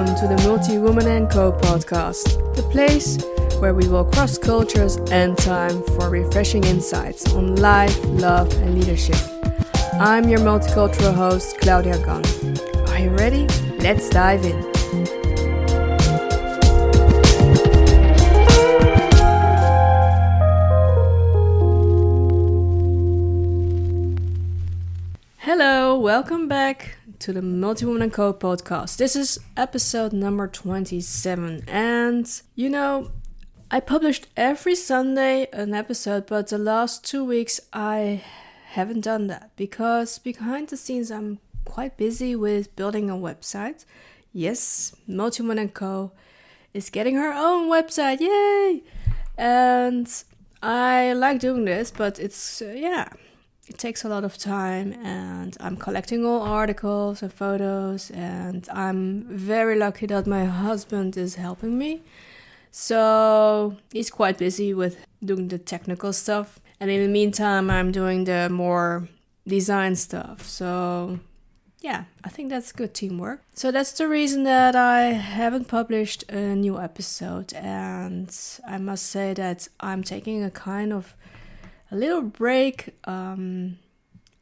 Welcome to the Multi Woman and Co podcast, the place where we will cross cultures and time for refreshing insights on life, love, and leadership. I'm your multicultural host, Claudia Gunn. Are you ready? Let's dive in. Hello, welcome back to the Multi Woman Co podcast. This is episode number 27. And you know, I published every Sunday an episode, but the last two weeks I haven't done that because behind the scenes I'm quite busy with building a website. Yes, Multi Woman Co is getting her own website. Yay! And I like doing this, but it's, uh, yeah it takes a lot of time and I'm collecting all articles and photos and I'm very lucky that my husband is helping me. So he's quite busy with doing the technical stuff and in the meantime I'm doing the more design stuff. So yeah, I think that's good teamwork. So that's the reason that I haven't published a new episode and I must say that I'm taking a kind of a little break. Um,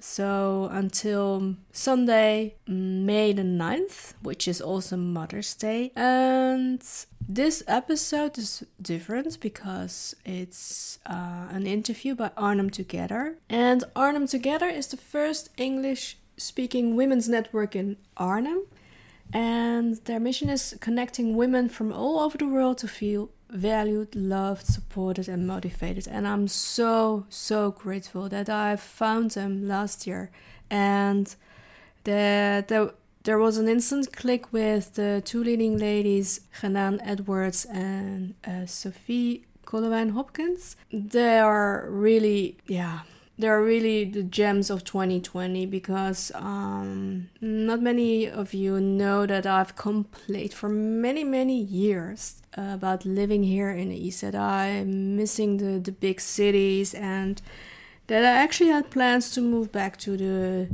so until Sunday, May the 9th, which is also Mother's Day. And this episode is different because it's uh, an interview by Arnhem Together. And Arnhem Together is the first English speaking women's network in Arnhem. And their mission is connecting women from all over the world to feel valued, loved, supported, and motivated. And I'm so, so grateful that I found them last year and that there, there was an instant click with the two leading ladies, Hanan Edwards and uh, Sophie Colowine Hopkins. They are really, yeah they're really the gems of 2020 because um, not many of you know that I've complained for many, many years about living here in the I'm missing the, the big cities, and that I actually had plans to move back to the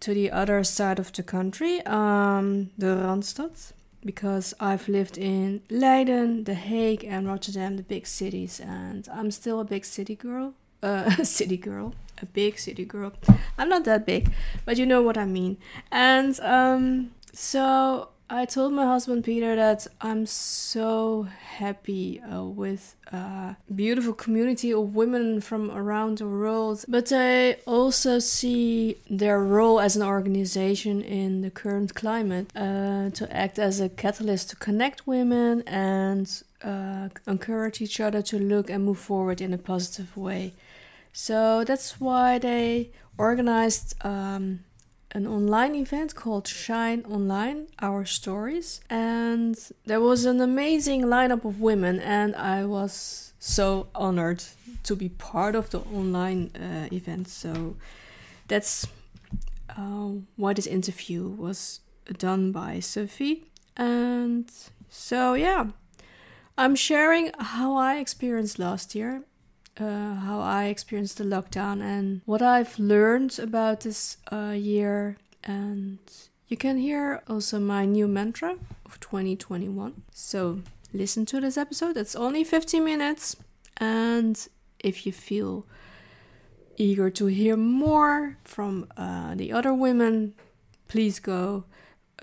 to the other side of the country, um, the Randstad, because I've lived in Leiden, The Hague, and Rotterdam, the big cities, and I'm still a big city girl a city girl, a big city girl. I'm not that big, but you know what I mean. And um, so I told my husband Peter that I'm so happy uh, with a beautiful community of women from around the world, but I also see their role as an organization in the current climate uh, to act as a catalyst to connect women and uh, encourage each other to look and move forward in a positive way. So that's why they organized um, an online event called Shine Online Our Stories. And there was an amazing lineup of women, and I was so honored to be part of the online uh, event. So that's uh, why this interview was done by Sophie. And so, yeah, I'm sharing how I experienced last year uh, how I experienced the lockdown and what I've learned about this uh, year. And you can hear also my new mantra of 2021. So listen to this episode. It's only 15 minutes. And if you feel eager to hear more from uh, the other women, please go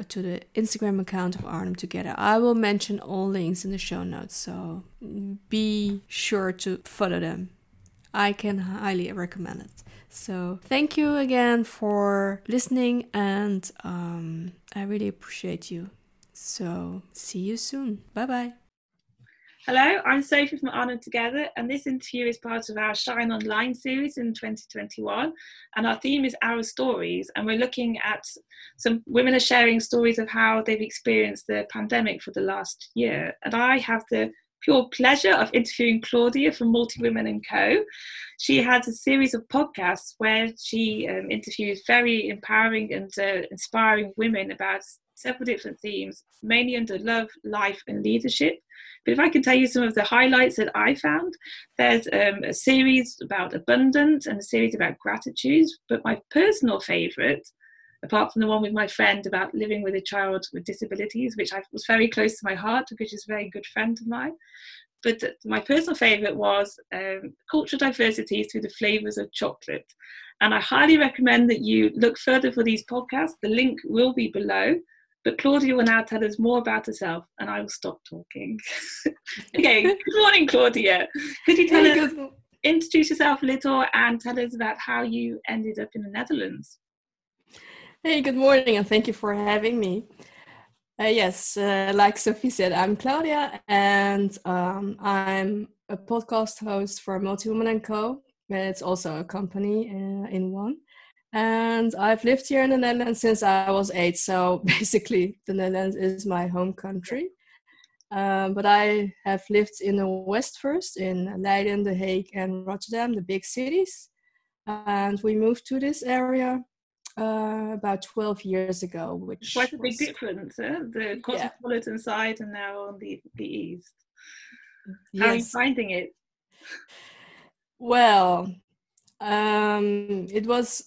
to the Instagram account of Arnhem Together. I will mention all links in the show notes, so be sure to follow them. I can highly recommend it. So, thank you again for listening, and um, I really appreciate you. So, see you soon. Bye bye. Hello, I'm Sophie from Arnhem Together, and this interview is part of our Shine Online series in 2021. And our theme is Our Stories, and we're looking at some women are sharing stories of how they've experienced the pandemic for the last year. And I have the pure pleasure of interviewing Claudia from Multi Women and Co. She has a series of podcasts where she um, interviews very empowering and uh, inspiring women about several different themes, mainly under love, life, and leadership. But if I can tell you some of the highlights that I found, there's um, a series about abundance and a series about gratitude. But my personal favourite apart from the one with my friend about living with a child with disabilities, which I was very close to my heart because she's a very good friend of mine. But my personal favourite was um, cultural diversity through the flavours of chocolate. And I highly recommend that you look further for these podcasts. The link will be below. But Claudia will now tell us more about herself, and I will stop talking. okay, good morning, Claudia. Could you tell hey, us, good. introduce yourself a little and tell us about how you ended up in the Netherlands? Hey, good morning, and thank you for having me. Uh, yes, uh, like Sophie said, I'm Claudia, and um, I'm a podcast host for Multi Woman & Co. It's also a company uh, in one. And I've lived here in the Netherlands since I was eight. So basically, the Netherlands is my home country. Um, but I have lived in the West first, in Leiden, The Hague, and Rotterdam, the big cities. And we moved to this area uh, about 12 years ago. Which quite a big difference, eh? the cosmopolitan yeah. side and now on the, the east. How yes. are you finding it? Well, um, it was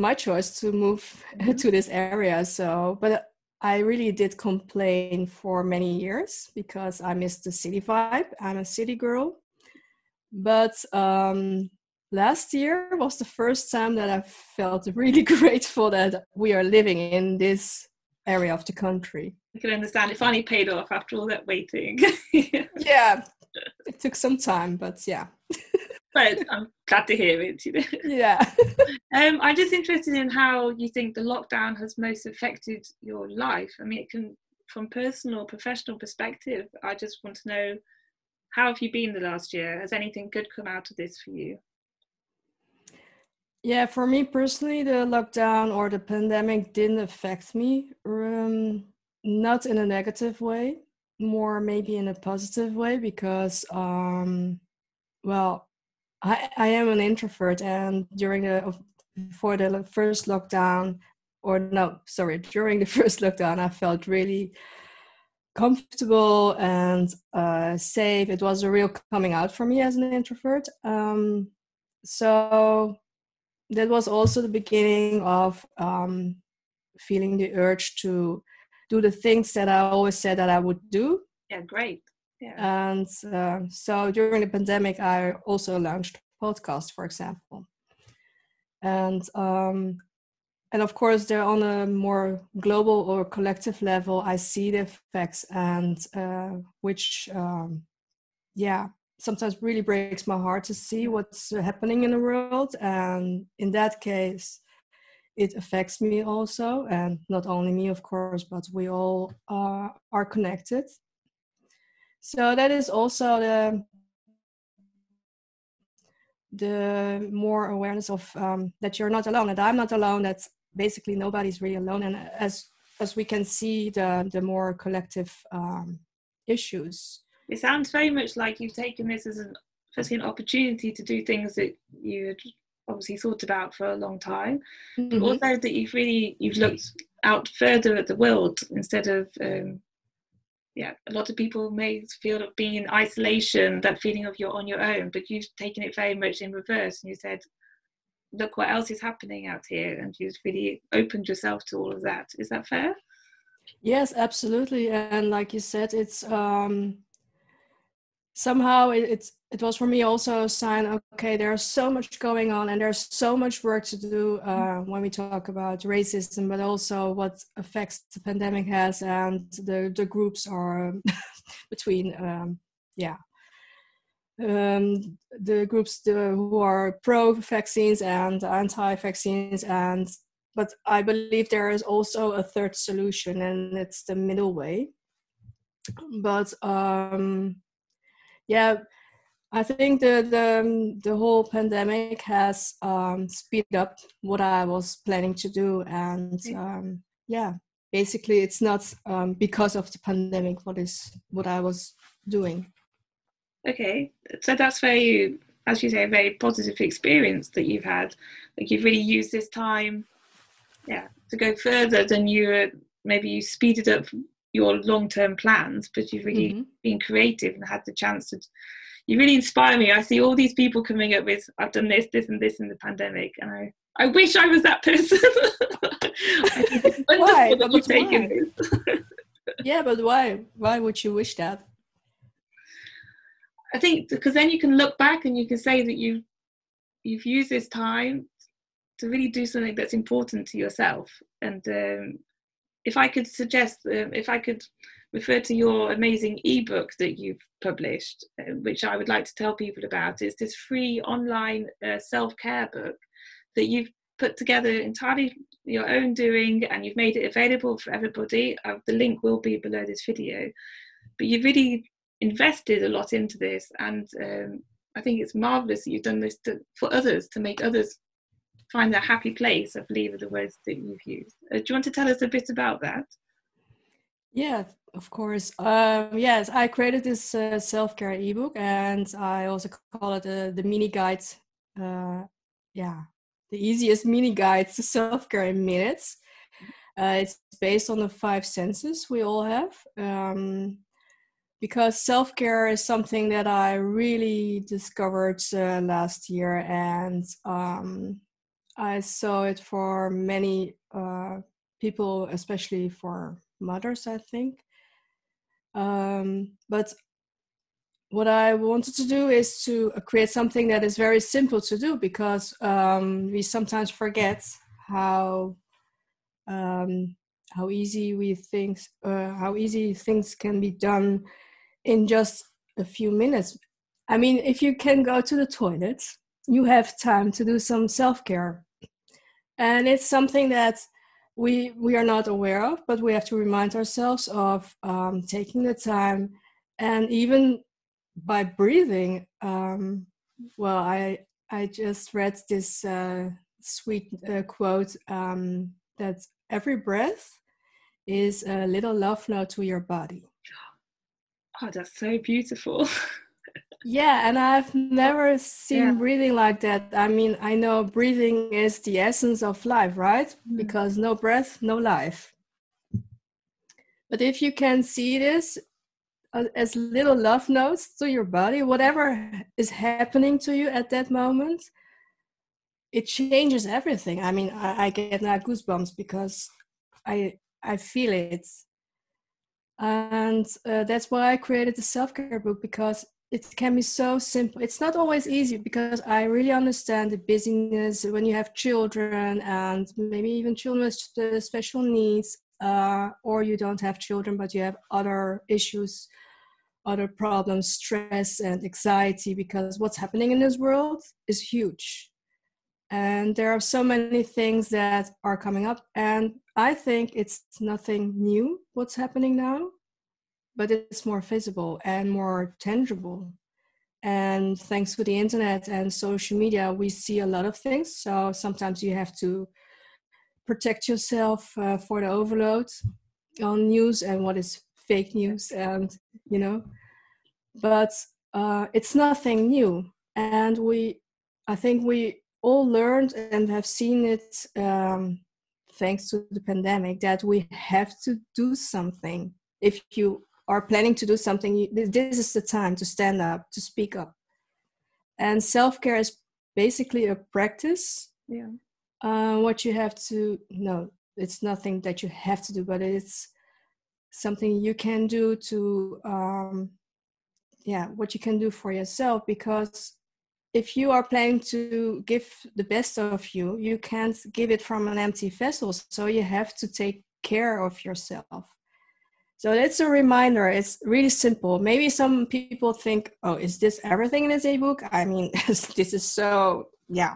my choice to move to this area. So, but I really did complain for many years because I missed the city vibe. I'm a city girl. But um, last year was the first time that I felt really grateful that we are living in this area of the country. I can understand it finally paid off after all that waiting. yeah, it took some time, but yeah but I'm glad to hear it. You know? Yeah. um, I'm just interested in how you think the lockdown has most affected your life. I mean, it can, from personal, or professional perspective. I just want to know how have you been the last year? Has anything good come out of this for you? Yeah, for me personally, the lockdown or the pandemic didn't affect me. Um, not in a negative way, more maybe in a positive way because, um, well, I, I am an introvert, and during the for the first lockdown, or no, sorry, during the first lockdown, I felt really comfortable and uh, safe. It was a real coming out for me as an introvert. Um, so that was also the beginning of um, feeling the urge to do the things that I always said that I would do. Yeah, great. Yeah. And uh, so during the pandemic, I also launched podcast, for example. And um, and of course, they're on a more global or collective level. I see the effects, and uh, which, um, yeah, sometimes really breaks my heart to see what's happening in the world. And in that case, it affects me also, and not only me, of course, but we all uh, are connected. So that is also the the more awareness of um, that you're not alone, that I'm not alone, that basically nobody's really alone, and as as we can see, the the more collective um, issues. It sounds very much like you've taken this as an firstly an opportunity to do things that you had obviously thought about for a long time, mm-hmm. also that you've really you've looked out further at the world instead of um, yeah, a lot of people may feel of being in isolation, that feeling of you're on your own, but you've taken it very much in reverse and you said, look what else is happening out here and you've really opened yourself to all of that. Is that fair? Yes, absolutely. And like you said, it's um somehow it, it's it was for me also a sign okay there's so much going on and there's so much work to do uh, when we talk about racism but also what effects the pandemic has and the the groups are between um, yeah. Um, the groups the, who are pro vaccines and anti vaccines and but i believe there is also a third solution and it's the middle way. But um yeah I think the the, the whole pandemic has um, speeded up what I was planning to do, and um, yeah, basically it's not um, because of the pandemic what is what I was doing. Okay, so that's very, as you say, a very positive experience that you've had. Like you've really used this time, yeah, to go further than you maybe you speeded up your long term plans, but you've really mm-hmm. been creative and had the chance to you really inspire me. I see all these people coming up with, I've done this, this, and this in the pandemic, and I, I wish I was that person. why? But why? yeah, but why? Why would you wish that? I think because then you can look back and you can say that you you've used this time to really do something that's important to yourself. And um, if I could suggest, um, if I could refer to your amazing ebook that you've published, uh, which I would like to tell people about, is this free online uh, self care book that you've put together entirely your own doing and you've made it available for everybody. Uh, the link will be below this video. But you've really invested a lot into this, and um, I think it's marvelous that you've done this to, for others to make others find their happy place. I believe are the words that you've used. Uh, do you want to tell us a bit about that? Yeah, of course. Um, yes, I created this uh, self care ebook, and I also call it uh, the mini guide. Uh, yeah, the easiest mini guide to self care in minutes. Uh, it's based on the five senses we all have. Um, because self care is something that I really discovered uh, last year, and um, I saw it for many uh, people, especially for mothers, I think. Um, but what I wanted to do is to create something that is very simple to do because um, we sometimes forget how um, how easy we think uh, how easy things can be done in just a few minutes. I mean, if you can go to the toilet, you have time to do some self care. And it's something that we, we are not aware of, but we have to remind ourselves of um, taking the time and even by breathing. Um, well, I, I just read this uh, sweet uh, quote um, that every breath is a little love note to your body. Oh, that's so beautiful. yeah, and I've never seen yeah. breathing like that. I mean, I know breathing is the essence of life, right? Mm. Because no breath, no life. But if you can see this uh, as little love notes to your body, whatever is happening to you at that moment, it changes everything. I mean, I, I get now goosebumps because I I feel it and uh, that's why i created the self-care book because it can be so simple. It's not always easy because i really understand the busyness when you have children and maybe even children with special needs uh, or you don't have children but you have other issues other problems stress and anxiety because what's happening in this world is huge. And there are so many things that are coming up and i think it's nothing new what's happening now but it's more visible and more tangible. And thanks to the internet and social media we see a lot of things. So sometimes you have to protect yourself uh, for the overload on news and what is fake news and you know but uh, it's nothing new. And we i think we all learned and have seen it um, thanks to the pandemic that we have to do something. If you are planning to do something this is the time to stand up to speak up. And self-care is basically a practice. Yeah. Uh, what you have to no it's nothing that you have to do but it's something you can do to um, yeah what you can do for yourself because if you are planning to give the best of you you can't give it from an empty vessel. So you have to take care of yourself so it's a reminder. It's really simple. Maybe some people think oh is this everything in this ebook? I mean this is so yeah.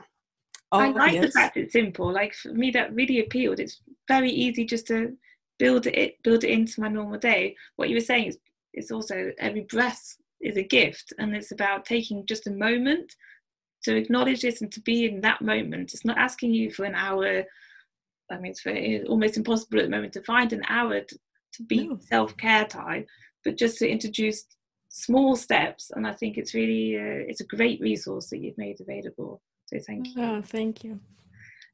Obvious. i like the fact it's simple. Like for me that really appealed. It's very easy just to build it build it into my normal day. What you were saying is it's also every breath is a gift and it's about taking just a moment to acknowledge this and to be in that moment. It's not asking you for an hour i mean it's very, almost impossible at the moment to find an hour to, to be no. self-care time but just to introduce small steps and i think it's really uh, it's a great resource that you've made available so thank you oh thank you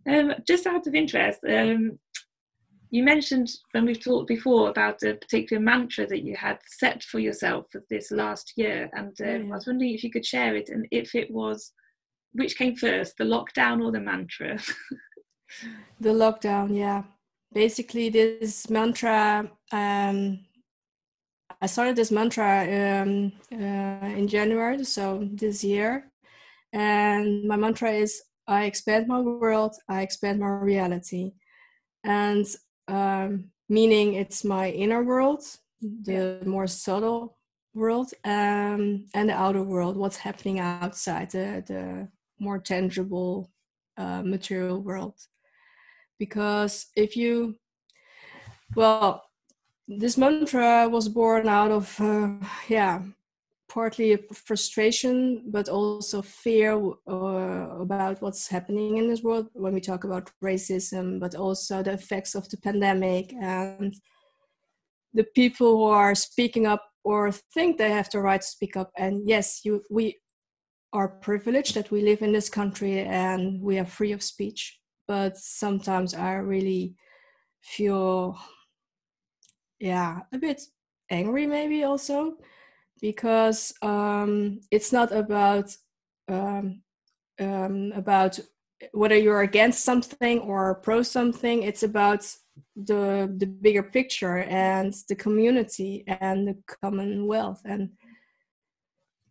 um, just out of interest um, you mentioned when we've talked before about a particular mantra that you had set for yourself for this last year, and uh, yeah. I was wondering if you could share it and if it was which came first, the lockdown or the mantra? the lockdown, yeah. Basically, this mantra. Um, I started this mantra um, uh, in January, so this year, and my mantra is: I expand my world, I expand my reality, and um, meaning it's my inner world, the yeah. more subtle world, um, and the outer world, what's happening outside, the the more tangible uh, material world because if you well this mantra was born out of uh, yeah partly frustration but also fear uh, about what's happening in this world when we talk about racism but also the effects of the pandemic and the people who are speaking up or think they have the right to speak up and yes you we are privileged that we live in this country and we are free of speech. But sometimes I really feel, yeah, a bit angry maybe also because um, it's not about um, um, about whether you're against something or pro something. It's about the the bigger picture and the community and the commonwealth and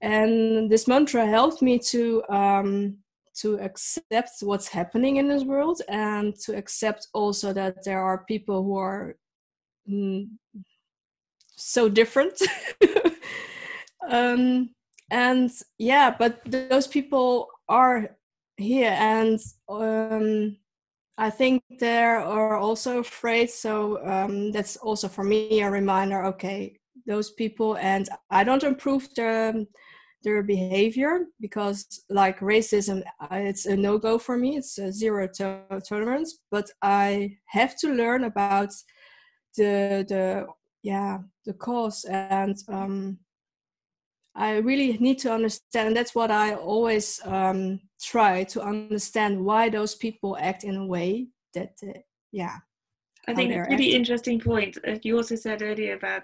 and this mantra helped me to um, to accept what's happening in this world and to accept also that there are people who are mm, so different. Um, and yeah but those people are here and um, i think they are also afraid. So um, that's also for me a reminder okay those people and i don't improve the their behavior because like racism it's a no-go for me it's a zero to- tolerance but i have to learn about the the yeah the cause and um i really need to understand and that's what i always um try to understand why those people act in a way that uh, yeah i think a really acting. interesting point uh, you also said earlier about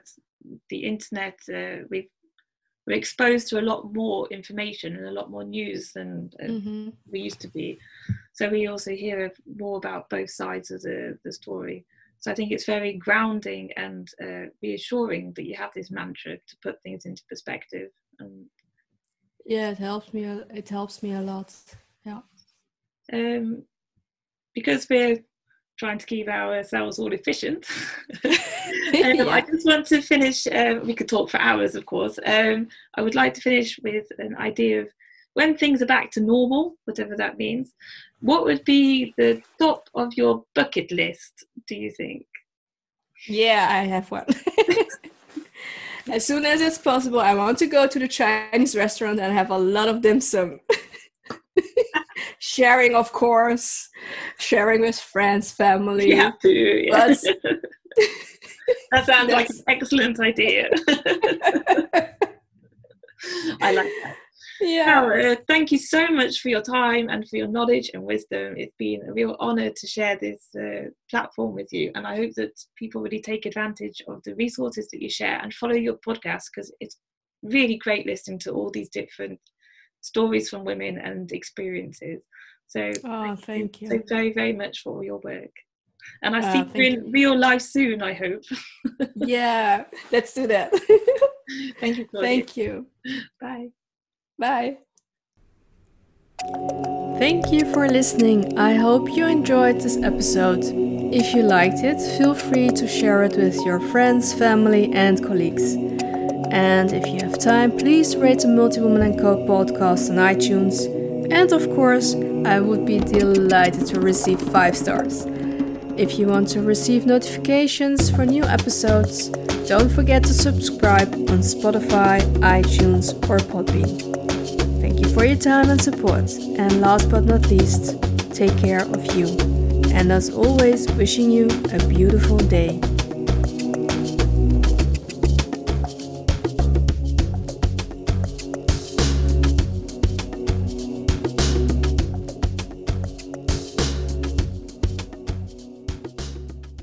the internet uh, we've we're exposed to a lot more information and a lot more news than uh, mm-hmm. we used to be. So we also hear more about both sides of the, the story. So I think it's very grounding and uh, reassuring that you have this mantra to put things into perspective. And yeah, it helps me. It helps me a lot. Yeah. Um, because we're trying to keep ourselves all efficient. um, yeah. I just want to finish, uh, we could talk for hours, of course. Um, I would like to finish with an idea of when things are back to normal, whatever that means, what would be the top of your bucket list, do you think? Yeah, I have one. as soon as it's possible, I want to go to the Chinese restaurant and have a lot of dim sum sharing, of course, sharing with friends, family. You have to. Yeah. That sounds like an excellent idea. I like that. Yeah. Well, uh, thank you so much for your time and for your knowledge and wisdom. It's been a real honor to share this uh, platform with you. And I hope that people really take advantage of the resources that you share and follow your podcast because it's really great listening to all these different stories from women and experiences. So oh, thank you, so very, very much for all your work. And I uh, see you in real life soon, I hope. yeah, let's do that. thank you. Claudia. Thank you. Bye. Bye. Thank you for listening. I hope you enjoyed this episode. If you liked it, feel free to share it with your friends, family, and colleagues. And if you have time, please rate the Multi Woman & Co podcast on iTunes. And of course, I would be delighted to receive 5 stars. If you want to receive notifications for new episodes, don't forget to subscribe on Spotify, iTunes, or Podbean. Thank you for your time and support. And last but not least, take care of you. And as always, wishing you a beautiful day.